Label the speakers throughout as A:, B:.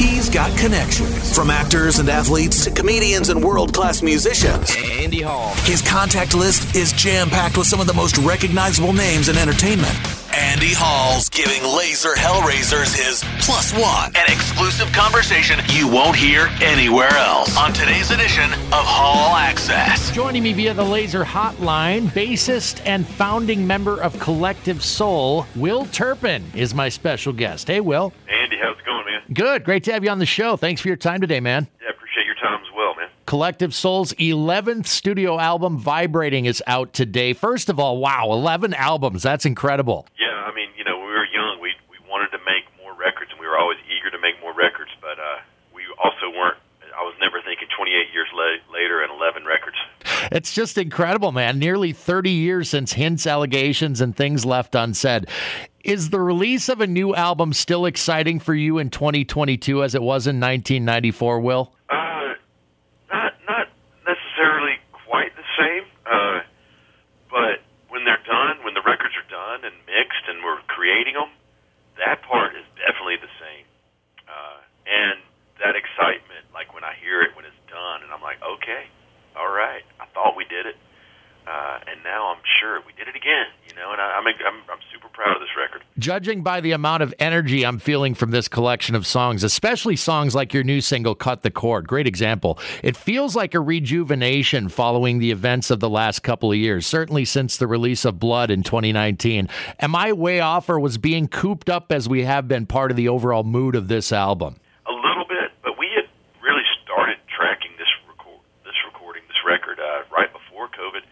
A: He's got connections from actors and athletes to comedians and world class musicians.
B: Andy Hall.
A: His contact list is jam packed with some of the most recognizable names in entertainment. Andy Hall's giving Lazer Hellraisers his plus one, an exclusive conversation you won't hear anywhere else on today's edition of Hall Access.
C: Joining me via the Lazer Hotline, bassist and founding member of Collective Soul, Will Turpin is my special guest. Hey, Will.
D: Andy, how's it going, man?
C: Good. Great to have you on the show. Thanks for your time today, man.
D: Yeah, appreciate your time as well, man.
C: Collective Soul's 11th studio album, Vibrating, is out today. First of all, wow, 11 albums. That's incredible.
D: Yeah, I mean, you know, when we were young, we we wanted to make more records, and we were always eager to make more records, but uh, we also weren't. I was never thinking 28 years la- later and 11 records.
C: It's just incredible, man. Nearly 30 years since hints, allegations, and things left unsaid. Is the release of a new album still exciting for you in 2022 as it was in 1994, Will?
D: Uh, not not necessarily quite the same, uh, but when they're done, when the records are done and mixed, and we're creating them, that part is definitely the same. Uh, and that excitement, like when I hear it when it's done, and I'm like, okay, all right, I thought we did it. Uh, and now I'm sure we did it again, you know, and I, I'm, I'm I'm super proud of this record.
C: Judging by the amount of energy I'm feeling from this collection of songs, especially songs like your new single, Cut the Cord, great example. It feels like a rejuvenation following the events of the last couple of years, certainly since the release of Blood in 2019. Am I way off, or was being cooped up as we have been part of the overall mood of this album?
D: A little bit, but we had really started tracking this record, this recording, this record uh, right before COVID.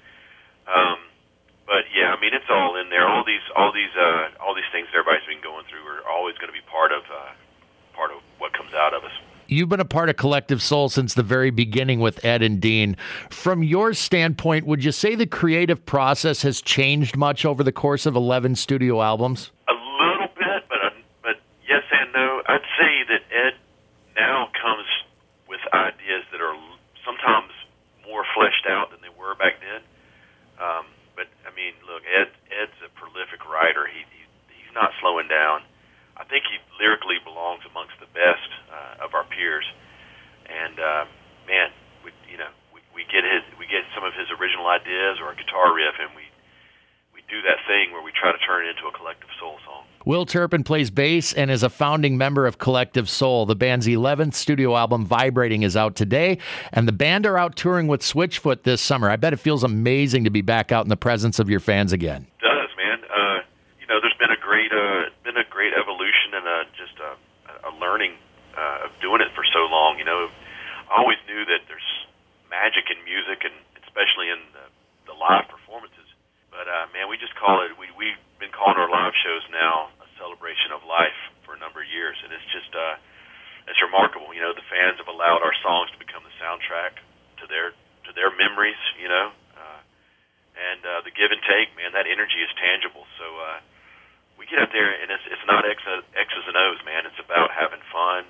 D: Um, but yeah, I mean, it's all in there. All these, all these, uh, things everybody's been going through are always going to be part of, uh, part of what comes out of us.
C: You've been a part of Collective Soul since the very beginning with Ed and Dean. From your standpoint, would you say the creative process has changed much over the course of 11 studio albums?
D: A little bit, but uh, but yes and no. I'd say that Ed now comes with ideas that are l- sometimes more fleshed out than they were back then. Um, but I mean, look, Ed Ed's a prolific writer. He, he he's not slowing down. I think he lyrically belongs amongst the best uh, of our peers. And uh, man, we, you know, we, we get his we get some of his original ideas or a guitar riff, and we we do that thing where we try to turn it into a collective soul song.
C: Will Turpin plays bass and is a founding member of Collective Soul. The band's 11th studio album, Vibrating, is out today, and the band are out touring with Switchfoot this summer. I bet it feels amazing to be back out in the presence of your fans again.
D: does, man. Uh, you know, there's been a great, uh, been a great evolution and a, just a, a learning uh, of doing it for so long. You know, I always knew that there's magic in music, and especially in the, the live performances. But uh, man, we just call it. We we've been calling our live shows now a celebration of life for a number of years, and it's just uh, it's remarkable. You know, the fans have allowed our songs to become the soundtrack to their to their memories. You know, uh, and uh, the give and take, man, that energy is tangible. So uh, we get out there, and it's it's not X's and O's, man. It's about having fun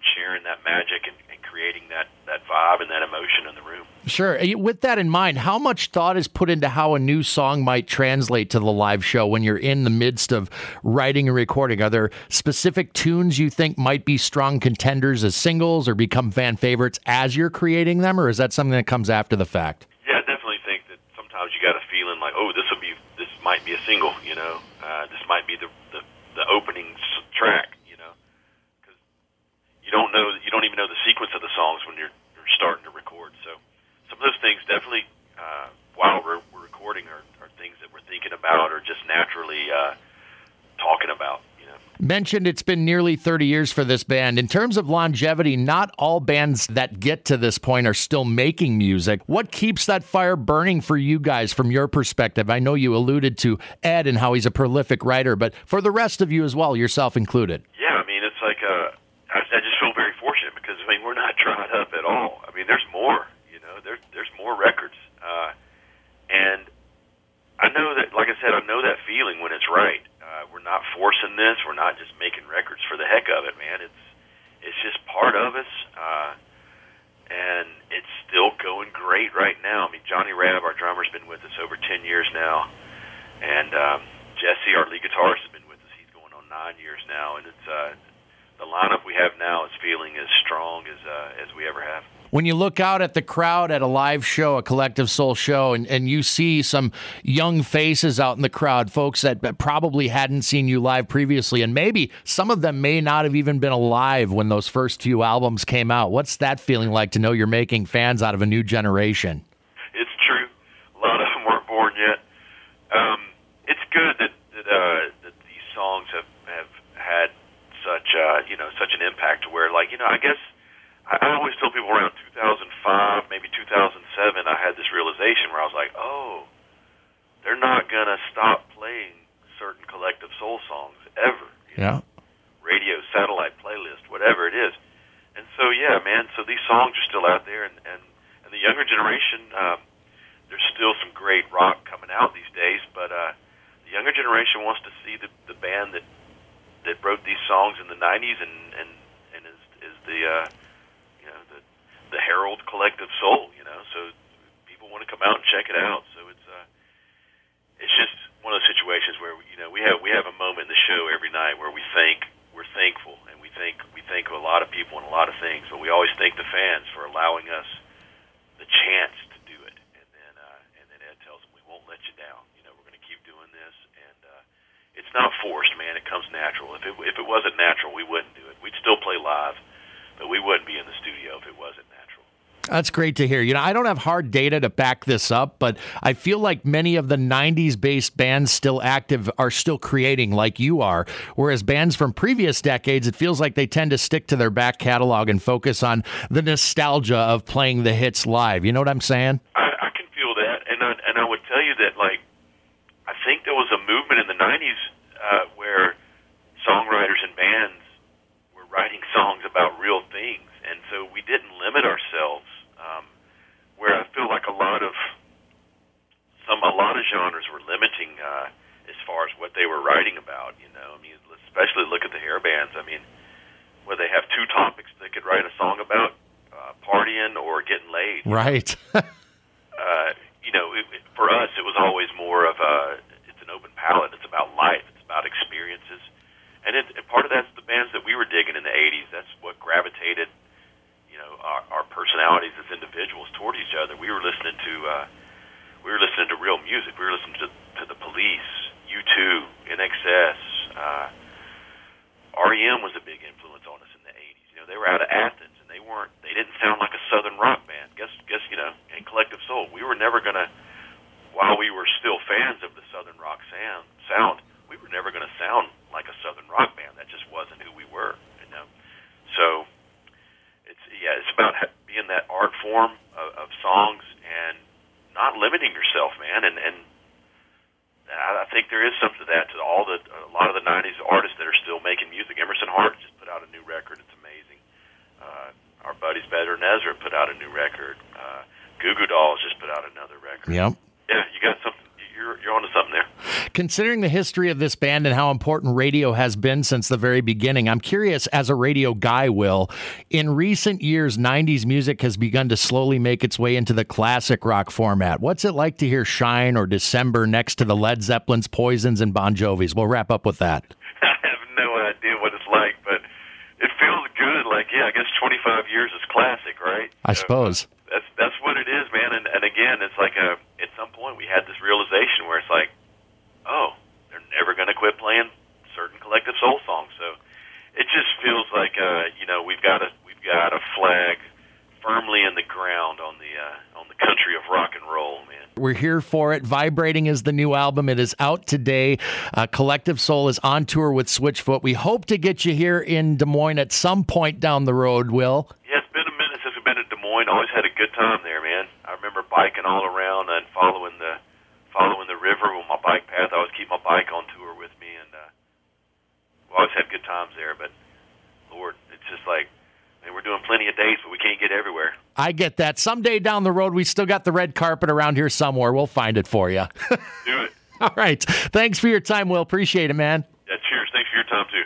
D: and sharing that magic and, and creating that that vibe and that emotion in the room.
C: Sure. Uh, With that in mind, how much thought is put into how a new song might translate to the live show when you're in the midst of writing and recording? Are there specific tunes you think might be strong contenders as singles or become fan favorites as you're creating them, or is that something that comes after the fact?
D: Yeah, I definitely think that sometimes you got a feeling like, oh, this will be, this might be a single, you know, uh, this might be the the, the opening track, you know, because you don't even know the sequence of the songs when you're you're starting to record. So some of those things definitely, uh, while we're, we're recording, are, are things that we're thinking about or just naturally uh, talking about, you know.
C: Mentioned it's been nearly 30 years for this band. In terms of longevity, not all bands that get to this point are still making music. What keeps that fire burning for you guys from your perspective? I know you alluded to Ed and how he's a prolific writer, but for the rest of you as well, yourself included.
D: Yeah, I mean, it's like uh, I, I just feel very fortunate because I mean we're not dried up at all. I mean, there's more. You know, there's there's more records, uh, and I know that. Like I said, I know that feeling when it's right. Uh, we're not forcing this. We're not just making records for the heck of it, man. It's it's just part of us, uh, and it's still going great right now. I mean, Johnny Rabb, our drummer's been with us over ten years now, and um, Jesse, our lead guitarist, has been with us. He's going on nine years now, and it's uh, the lineup we have now is feeling as strong as uh, as we ever have.
C: When you look out at the crowd at a live show, a Collective Soul show, and, and you see some young faces out in the crowd, folks that probably hadn't seen you live previously, and maybe some of them may not have even been alive when those first few albums came out. What's that feeling like to know you're making fans out of a new generation?
D: It's true. A lot of them weren't born yet. Um, it's good that that, uh, that these songs have have had such uh, you know such an impact to where like you know I guess I always tell people around 2005, maybe 2007, I had this realization where I was like, oh, they're not going to stop playing certain collective soul songs ever.
C: Yeah.
D: Radio, satellite, playlist, whatever it is. And so, yeah, man, so these songs are still out there, and, and, and the younger generation, um, there's still some great rock coming out these days, but uh, the younger generation wants to see the, the band that that wrote these songs in the 90s and, and, and is, is the. Uh, you know the the Herald Collective Soul, you know. So people want to come out and check it out. So it's uh, it's just one of those situations where you know we have we have a moment in the show every night where we think we're thankful and we think we think of a lot of people and a lot of things, but we always thank the fans for allowing us the chance to do it. And then uh, and then Ed tells them we won't let you down. You know, we're going to keep doing this, and uh, it's not forced, man. It comes natural. If it if it wasn't natural, we wouldn't do it. We'd still play live, but we wouldn't be in the studio if it wasn't natural.
C: That's great to hear. You know, I don't have hard data to back this up, but I feel like many of the 90s based bands still active are still creating like you are. Whereas bands from previous decades, it feels like they tend to stick to their back catalog and focus on the nostalgia of playing the hits live. You know what I'm saying?
D: I, I can feel that. And I, and I would tell you that, like, I think there was a movement in the 90s uh, where songwriters and bands were writing songs about real things. And so we didn't limit ourselves um, where I feel like a lot of some a lot of genres were limiting uh, as far as what they were writing about. You know, I mean, especially look at the hair bands. I mean, where they have two topics they could write a song about: uh, partying or getting laid.
C: Right.
D: uh, you know, it, it, for us, it was always more of a it's an open palette. It's about life. It's about experiences. And, it, and part of that's the bands that we were digging in the '80s. That's what gravitated know our, our personalities as individuals toward each other. We were listening to uh, we were listening to real music. We were listening to to the Police, U2, INXS. Uh, REM was a big influence on us in the '80s. You know, they were out of Athens, and they weren't. They didn't sound like a Southern rock band. Guess, guess you know, in Collective Soul, we were never gonna. While we were still fans of the Southern rock sound, sound, we were never going to sound like a Southern rock band. That just wasn't who we were. You know, so yeah, it's about being that art form of, of songs and not limiting yourself, man. And and I think there is something to that. To all the a lot of the '90s artists that are still making music. Emerson Hart just put out a new record. It's amazing. Uh, our buddies Better Than Ezra put out a new record. Uh, Goo Goo Dolls just put out another record.
C: Yep.
D: Yeah, you got something you're you're onto something there.
C: Considering the history of this band and how important radio has been since the very beginning, I'm curious as a radio guy, Will, in recent years 90s music has begun to slowly make its way into the classic rock format. What's it like to hear Shine or December next to the Led Zeppelins, Poisons and Bon Jovis? We'll wrap up with that.
D: I have no idea what it's like, but it feels good. Like, yeah, I guess 25 years is classic, right?
C: I so, suppose.
D: That's that's what it is, man. And and again, it's like a at some point we had this realization where it's like, oh, they're never going to quit playing certain collective soul songs. So it just feels like uh, you know we've got a we've got a flag firmly in the ground on the uh, on the country of rock and roll, man.
C: We're here for it. Vibrating is the new album. It is out today. Uh, Collective Soul is on tour with Switchfoot. We hope to get you here in Des Moines at some point down the road. Will.
D: Yeah, it's been a minute since we've been in Des Moines. Always had a good time there, man. I remember biking all around and following the following the river with my bike path. I always keep my bike on tour with me, and uh, we always had good times there. But Lord, it's just like and we're doing plenty of dates, but we can't get everywhere.
C: I get that. Someday down the road, we still got the red carpet around here somewhere. We'll find it for you.
D: Do it.
C: All right. Thanks for your time, Will. Appreciate it, man. Yeah, cheers. Thanks for your time, too.